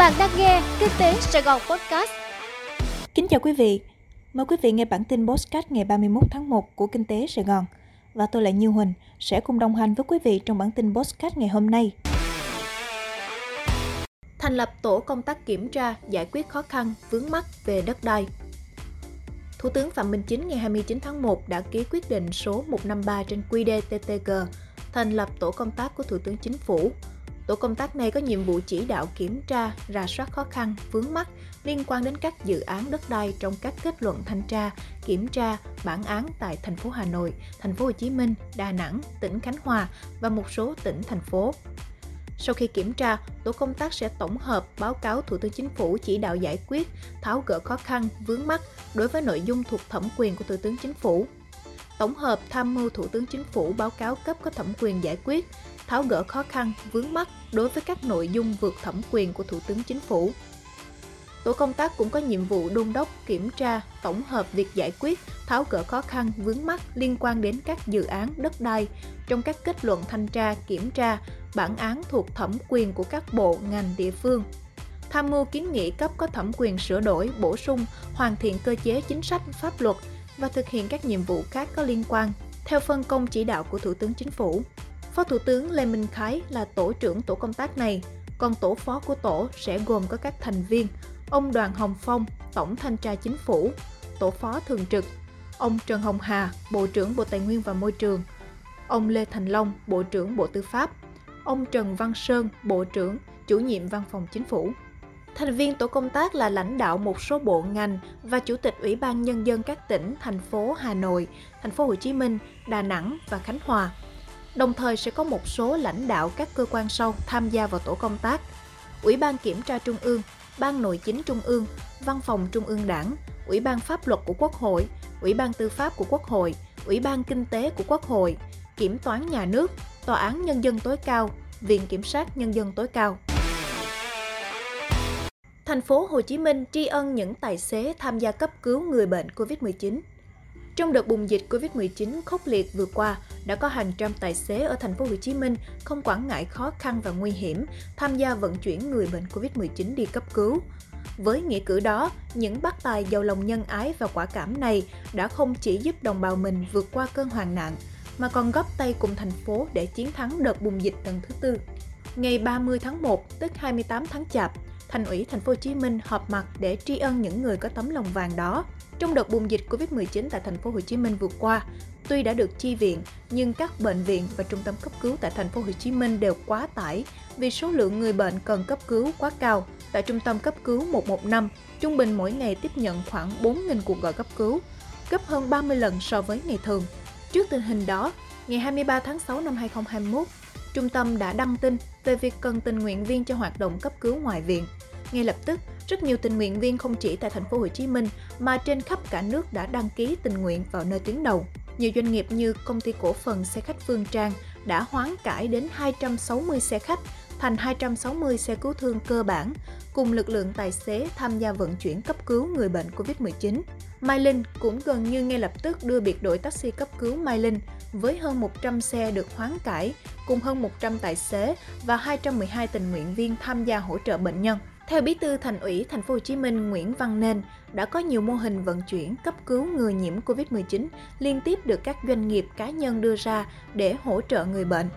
Bạn đang nghe Kinh tế Sài Gòn Podcast. Kính chào quý vị. Mời quý vị nghe bản tin Postcard ngày 31 tháng 1 của Kinh tế Sài Gòn. Và tôi là Như Huỳnh sẽ cùng đồng hành với quý vị trong bản tin Postcard ngày hôm nay. Thành lập tổ công tác kiểm tra giải quyết khó khăn vướng mắc về đất đai. Thủ tướng Phạm Minh Chính ngày 29 tháng 1 đã ký quyết định số 153 trên QĐ-TTG thành lập tổ công tác của Thủ tướng Chính phủ Tổ công tác này có nhiệm vụ chỉ đạo kiểm tra, rà soát khó khăn, vướng mắc liên quan đến các dự án đất đai trong các kết luận thanh tra, kiểm tra, bản án tại thành phố Hà Nội, thành phố Hồ Chí Minh, Đà Nẵng, tỉnh Khánh Hòa và một số tỉnh thành phố. Sau khi kiểm tra, tổ công tác sẽ tổng hợp báo cáo Thủ tướng Chính phủ chỉ đạo giải quyết, tháo gỡ khó khăn, vướng mắc đối với nội dung thuộc thẩm quyền của Thủ tướng Chính phủ. Tổng hợp tham mưu Thủ tướng Chính phủ báo cáo cấp có thẩm quyền giải quyết, tháo gỡ khó khăn, vướng mắc đối với các nội dung vượt thẩm quyền của Thủ tướng Chính phủ. Tổ công tác cũng có nhiệm vụ đôn đốc, kiểm tra, tổng hợp việc giải quyết, tháo gỡ khó khăn, vướng mắc liên quan đến các dự án đất đai trong các kết luận thanh tra, kiểm tra, bản án thuộc thẩm quyền của các bộ, ngành, địa phương. Tham mưu kiến nghị cấp có thẩm quyền sửa đổi, bổ sung, hoàn thiện cơ chế chính sách, pháp luật và thực hiện các nhiệm vụ khác có liên quan theo phân công chỉ đạo của Thủ tướng Chính phủ. Phó Thủ tướng Lê Minh Khái là tổ trưởng tổ công tác này, còn tổ phó của tổ sẽ gồm có các thành viên. Ông Đoàn Hồng Phong, Tổng Thanh tra Chính phủ, Tổ phó Thường trực, ông Trần Hồng Hà, Bộ trưởng Bộ Tài nguyên và Môi trường, ông Lê Thành Long, Bộ trưởng Bộ Tư pháp, ông Trần Văn Sơn, Bộ trưởng, chủ nhiệm Văn phòng Chính phủ. Thành viên tổ công tác là lãnh đạo một số bộ ngành và chủ tịch Ủy ban nhân dân các tỉnh, thành phố Hà Nội, thành phố Hồ Chí Minh, Đà Nẵng và Khánh Hòa. Đồng thời sẽ có một số lãnh đạo các cơ quan sau tham gia vào tổ công tác. Ủy ban Kiểm tra Trung ương, Ban Nội chính Trung ương, Văn phòng Trung ương Đảng, Ủy ban Pháp luật của Quốc hội, Ủy ban Tư pháp của Quốc hội, Ủy ban Kinh tế của Quốc hội, Kiểm toán Nhà nước, Tòa án Nhân dân tối cao, Viện Kiểm sát Nhân dân tối cao. Thành phố Hồ Chí Minh tri ân những tài xế tham gia cấp cứu người bệnh COVID-19. Trong đợt bùng dịch Covid-19 khốc liệt vừa qua, đã có hàng trăm tài xế ở thành phố Hồ Chí Minh không quản ngại khó khăn và nguy hiểm tham gia vận chuyển người bệnh Covid-19 đi cấp cứu. Với nghĩa cử đó, những bác tài giàu lòng nhân ái và quả cảm này đã không chỉ giúp đồng bào mình vượt qua cơn hoàn nạn, mà còn góp tay cùng thành phố để chiến thắng đợt bùng dịch lần thứ tư. Ngày 30 tháng 1, tức 28 tháng Chạp, Thành ủy Thành phố Hồ Chí Minh họp mặt để tri ân những người có tấm lòng vàng đó. Trong đợt bùng dịch Covid-19 tại thành phố Hồ Chí Minh vừa qua, tuy đã được chi viện, nhưng các bệnh viện và trung tâm cấp cứu tại thành phố Hồ Chí Minh đều quá tải vì số lượng người bệnh cần cấp cứu quá cao. Tại trung tâm cấp cứu 115, trung bình mỗi ngày tiếp nhận khoảng 4.000 cuộc gọi cấp cứu, gấp hơn 30 lần so với ngày thường. Trước tình hình đó, ngày 23 tháng 6 năm 2021, trung tâm đã đăng tin về việc cần tình nguyện viên cho hoạt động cấp cứu ngoại viện. Ngay lập tức, rất nhiều tình nguyện viên không chỉ tại thành phố Hồ Chí Minh mà trên khắp cả nước đã đăng ký tình nguyện vào nơi tuyến đầu. Nhiều doanh nghiệp như công ty cổ phần xe khách Phương Trang đã hoán cải đến 260 xe khách thành 260 xe cứu thương cơ bản, cùng lực lượng tài xế tham gia vận chuyển cấp cứu người bệnh COVID-19. Mai Linh cũng gần như ngay lập tức đưa biệt đội taxi cấp cứu Mai Linh với hơn 100 xe được hoán cải, cùng hơn 100 tài xế và 212 tình nguyện viên tham gia hỗ trợ bệnh nhân. Theo Bí thư Thành ủy Thành phố Hồ Chí Minh Nguyễn Văn Nên, đã có nhiều mô hình vận chuyển cấp cứu người nhiễm COVID-19 liên tiếp được các doanh nghiệp cá nhân đưa ra để hỗ trợ người bệnh.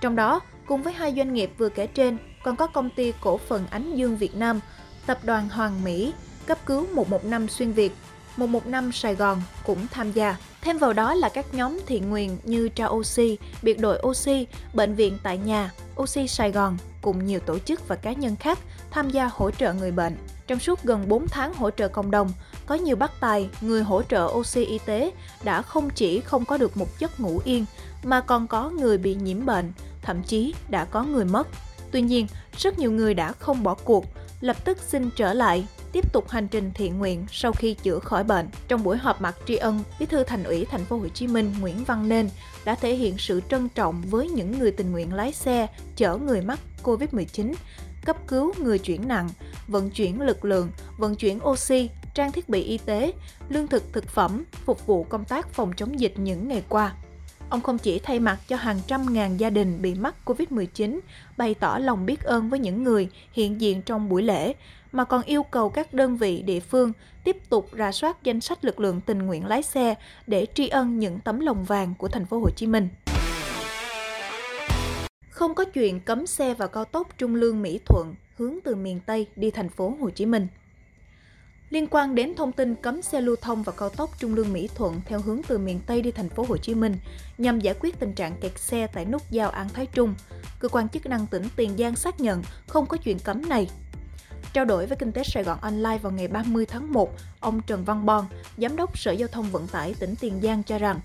Trong đó, cùng với hai doanh nghiệp vừa kể trên, còn có công ty cổ phần Ánh Dương Việt Nam, tập đoàn Hoàng Mỹ, cấp cứu 115 xuyên Việt, 115 Sài Gòn cũng tham gia. Thêm vào đó là các nhóm thiện nguyện như trao oxy, biệt đội oxy, bệnh viện tại nhà, oxy Sài Gòn cùng nhiều tổ chức và cá nhân khác tham gia hỗ trợ người bệnh. Trong suốt gần 4 tháng hỗ trợ cộng đồng, có nhiều bác tài, người hỗ trợ oxy y tế đã không chỉ không có được một giấc ngủ yên, mà còn có người bị nhiễm bệnh, thậm chí đã có người mất. Tuy nhiên, rất nhiều người đã không bỏ cuộc, lập tức xin trở lại tiếp tục hành trình thiện nguyện sau khi chữa khỏi bệnh. Trong buổi họp mặt tri ân, Bí thư Thành ủy Thành phố Hồ Chí Minh Nguyễn Văn Nên đã thể hiện sự trân trọng với những người tình nguyện lái xe chở người mắc COVID-19, cấp cứu người chuyển nặng, vận chuyển lực lượng, vận chuyển oxy, trang thiết bị y tế, lương thực thực phẩm phục vụ công tác phòng chống dịch những ngày qua. Ông không chỉ thay mặt cho hàng trăm ngàn gia đình bị mắc Covid-19, bày tỏ lòng biết ơn với những người hiện diện trong buổi lễ, mà còn yêu cầu các đơn vị địa phương tiếp tục rà soát danh sách lực lượng tình nguyện lái xe để tri ân những tấm lòng vàng của thành phố Hồ Chí Minh. Không có chuyện cấm xe vào cao tốc Trung Lương Mỹ Thuận hướng từ miền Tây đi thành phố Hồ Chí Minh. Liên quan đến thông tin cấm xe lưu thông vào cao tốc Trung Lương Mỹ Thuận theo hướng từ miền Tây đi thành phố Hồ Chí Minh nhằm giải quyết tình trạng kẹt xe tại nút giao An Thái Trung, cơ quan chức năng tỉnh Tiền Giang xác nhận không có chuyện cấm này. Trao đổi với Kinh tế Sài Gòn Online vào ngày 30 tháng 1, ông Trần Văn Bon, Giám đốc Sở Giao thông Vận tải tỉnh Tiền Giang cho rằng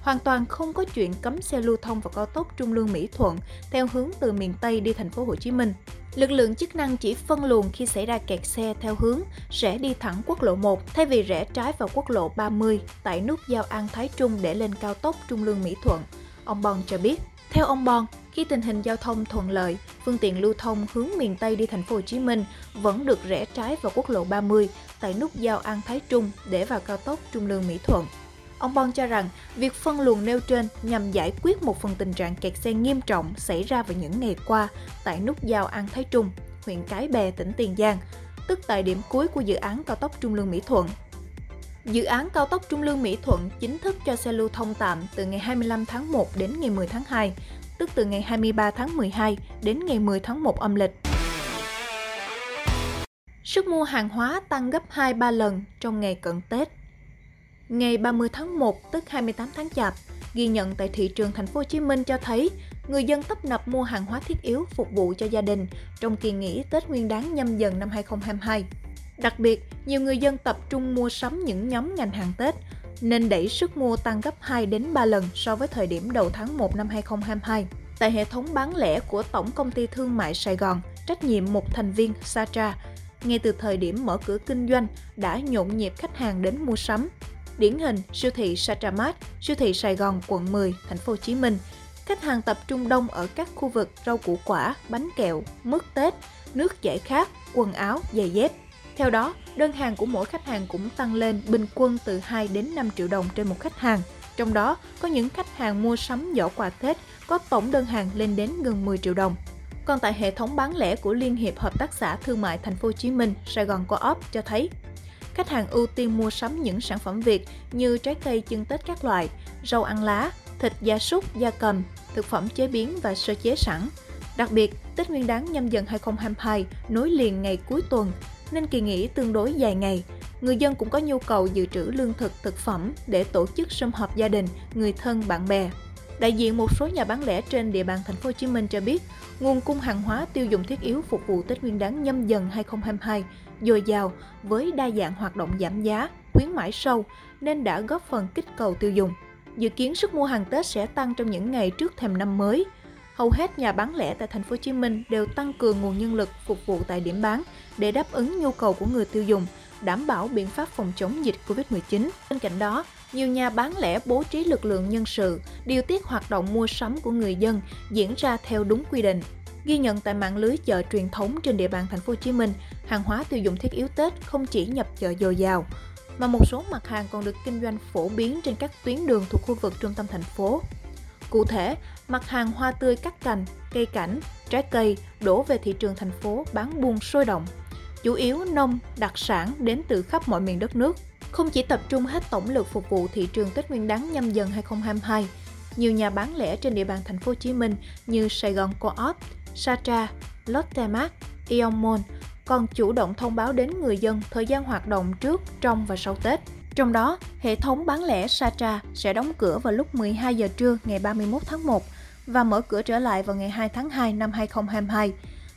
hoàn toàn không có chuyện cấm xe lưu thông vào cao tốc Trung Lương Mỹ Thuận theo hướng từ miền Tây đi thành phố Hồ Chí Minh. Lực lượng chức năng chỉ phân luồng khi xảy ra kẹt xe theo hướng sẽ đi thẳng quốc lộ 1 thay vì rẽ trái vào quốc lộ 30 tại nút giao An Thái Trung để lên cao tốc Trung Lương Mỹ Thuận. Ông Bon cho biết, theo ông Bon, khi tình hình giao thông thuận lợi, phương tiện lưu thông hướng miền Tây đi thành phố Hồ Chí Minh vẫn được rẽ trái vào quốc lộ 30 tại nút giao An Thái Trung để vào cao tốc Trung Lương Mỹ Thuận. Ông Bon cho rằng việc phân luồng nêu trên nhằm giải quyết một phần tình trạng kẹt xe nghiêm trọng xảy ra vào những ngày qua tại nút giao An Thái Trung, huyện Cái Bè, tỉnh Tiền Giang, tức tại điểm cuối của dự án cao tốc Trung Lương Mỹ Thuận. Dự án cao tốc Trung Lương Mỹ Thuận chính thức cho xe lưu thông tạm từ ngày 25 tháng 1 đến ngày 10 tháng 2, tức từ ngày 23 tháng 12 đến ngày 10 tháng 1 âm lịch. Sức mua hàng hóa tăng gấp 2-3 lần trong ngày cận Tết. Ngày 30 tháng 1 tức 28 tháng Chạp, ghi nhận tại thị trường thành phố Hồ Chí Minh cho thấy người dân tấp nập mua hàng hóa thiết yếu phục vụ cho gia đình trong kỳ nghỉ Tết Nguyên đán nhâm dần năm 2022. Đặc biệt, nhiều người dân tập trung mua sắm những nhóm ngành hàng Tết nên đẩy sức mua tăng gấp 2 đến 3 lần so với thời điểm đầu tháng 1 năm 2022. Tại hệ thống bán lẻ của Tổng công ty Thương mại Sài Gòn, trách nhiệm một thành viên Satra, ngay từ thời điểm mở cửa kinh doanh đã nhộn nhịp khách hàng đến mua sắm. Điển hình, siêu thị Satramat, siêu thị Sài Gòn quận 10, thành phố Hồ Chí Minh. Khách hàng tập trung đông ở các khu vực rau củ quả, bánh kẹo, mứt Tết, nước giải khát, quần áo, giày dép. Theo đó, đơn hàng của mỗi khách hàng cũng tăng lên bình quân từ 2 đến 5 triệu đồng trên một khách hàng. Trong đó, có những khách hàng mua sắm giỏ quà Tết có tổng đơn hàng lên đến gần 10 triệu đồng. Còn tại hệ thống bán lẻ của Liên hiệp Hợp tác xã Thương mại Thành phố Hồ Chí Minh, Sài Gòn Co-op cho thấy khách hàng ưu tiên mua sắm những sản phẩm Việt như trái cây chân Tết các loại, rau ăn lá, thịt gia súc, gia cầm, thực phẩm chế biến và sơ chế sẵn. Đặc biệt, Tết Nguyên đán nhâm dần 2022 nối liền ngày cuối tuần, nên kỳ nghỉ tương đối dài ngày. Người dân cũng có nhu cầu dự trữ lương thực, thực phẩm để tổ chức sum họp gia đình, người thân, bạn bè. Đại diện một số nhà bán lẻ trên địa bàn thành phố Hồ Chí Minh cho biết, nguồn cung hàng hóa tiêu dùng thiết yếu phục vụ Tết Nguyên đán nhâm dần 2022 dồi dào với đa dạng hoạt động giảm giá, khuyến mãi sâu nên đã góp phần kích cầu tiêu dùng. Dự kiến sức mua hàng Tết sẽ tăng trong những ngày trước thềm năm mới. Hầu hết nhà bán lẻ tại thành phố Hồ Chí Minh đều tăng cường nguồn nhân lực phục vụ tại điểm bán để đáp ứng nhu cầu của người tiêu dùng, đảm bảo biện pháp phòng chống dịch Covid-19. Bên cạnh đó, nhiều nhà bán lẻ bố trí lực lượng nhân sự, điều tiết hoạt động mua sắm của người dân diễn ra theo đúng quy định. Ghi nhận tại mạng lưới chợ truyền thống trên địa bàn thành phố Hồ Chí Minh, hàng hóa tiêu dùng thiết yếu Tết không chỉ nhập chợ dồi dào, mà một số mặt hàng còn được kinh doanh phổ biến trên các tuyến đường thuộc khu vực trung tâm thành phố. Cụ thể, mặt hàng hoa tươi cắt cành, cây cảnh, trái cây đổ về thị trường thành phố bán buôn sôi động. Chủ yếu nông, đặc sản đến từ khắp mọi miền đất nước. Không chỉ tập trung hết tổng lực phục vụ thị trường Tết Nguyên đán nhâm dần 2022, nhiều nhà bán lẻ trên địa bàn thành phố Hồ Chí Minh như Sài Gòn Co-op, Satra, Lotte Mart, Aeon Mall còn chủ động thông báo đến người dân thời gian hoạt động trước, trong và sau Tết. Trong đó, hệ thống bán lẻ Satra sẽ đóng cửa vào lúc 12 giờ trưa ngày 31 tháng 1 và mở cửa trở lại vào ngày 2 tháng 2 năm 2022,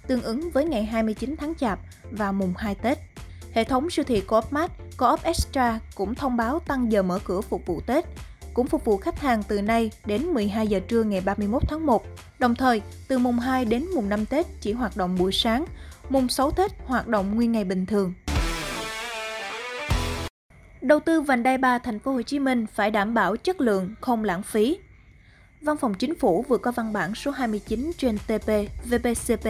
tương ứng với ngày 29 tháng Chạp và mùng 2 Tết. Hệ thống siêu thị Co-op Mart, Co-op Extra cũng thông báo tăng giờ mở cửa phục vụ Tết, cũng phục vụ khách hàng từ nay đến 12 giờ trưa ngày 31 tháng 1. Đồng thời, từ mùng 2 đến mùng 5 Tết chỉ hoạt động buổi sáng, mùng 6 Tết hoạt động nguyên ngày bình thường. Đầu tư vành đai 3 thành phố Hồ Chí Minh phải đảm bảo chất lượng, không lãng phí. Văn phòng Chính phủ vừa có văn bản số 29 trên TP VPCP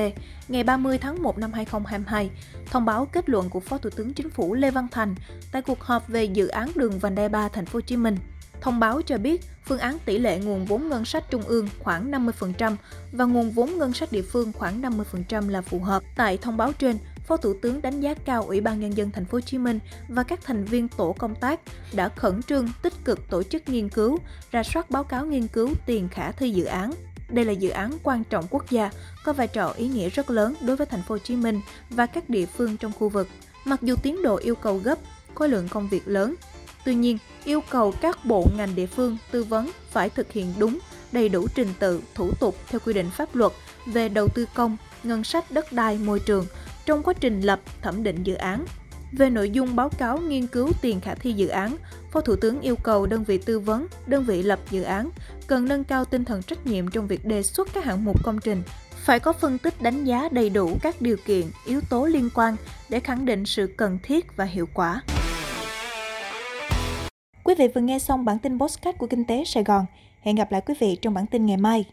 ngày 30 tháng 1 năm 2022 thông báo kết luận của Phó Thủ tướng Chính phủ Lê Văn Thành tại cuộc họp về dự án đường vành đai 3 thành phố Hồ Chí Minh Thông báo cho biết phương án tỷ lệ nguồn vốn ngân sách trung ương khoảng 50% và nguồn vốn ngân sách địa phương khoảng 50% là phù hợp. Tại thông báo trên, Phó Thủ tướng đánh giá cao Ủy ban nhân dân thành phố Hồ Chí Minh và các thành viên tổ công tác đã khẩn trương tích cực tổ chức nghiên cứu, ra soát báo cáo nghiên cứu tiền khả thi dự án. Đây là dự án quan trọng quốc gia, có vai trò ý nghĩa rất lớn đối với thành phố Hồ Chí Minh và các địa phương trong khu vực. Mặc dù tiến độ yêu cầu gấp, khối lượng công việc lớn, tuy nhiên yêu cầu các bộ ngành địa phương tư vấn phải thực hiện đúng, đầy đủ trình tự, thủ tục theo quy định pháp luật về đầu tư công, ngân sách đất đai, môi trường trong quá trình lập, thẩm định dự án. Về nội dung báo cáo nghiên cứu tiền khả thi dự án, Phó Thủ tướng yêu cầu đơn vị tư vấn, đơn vị lập dự án cần nâng cao tinh thần trách nhiệm trong việc đề xuất các hạng mục công trình, phải có phân tích đánh giá đầy đủ các điều kiện, yếu tố liên quan để khẳng định sự cần thiết và hiệu quả. Quý vị vừa nghe xong bản tin podcast của Kinh tế Sài Gòn. Hẹn gặp lại quý vị trong bản tin ngày mai.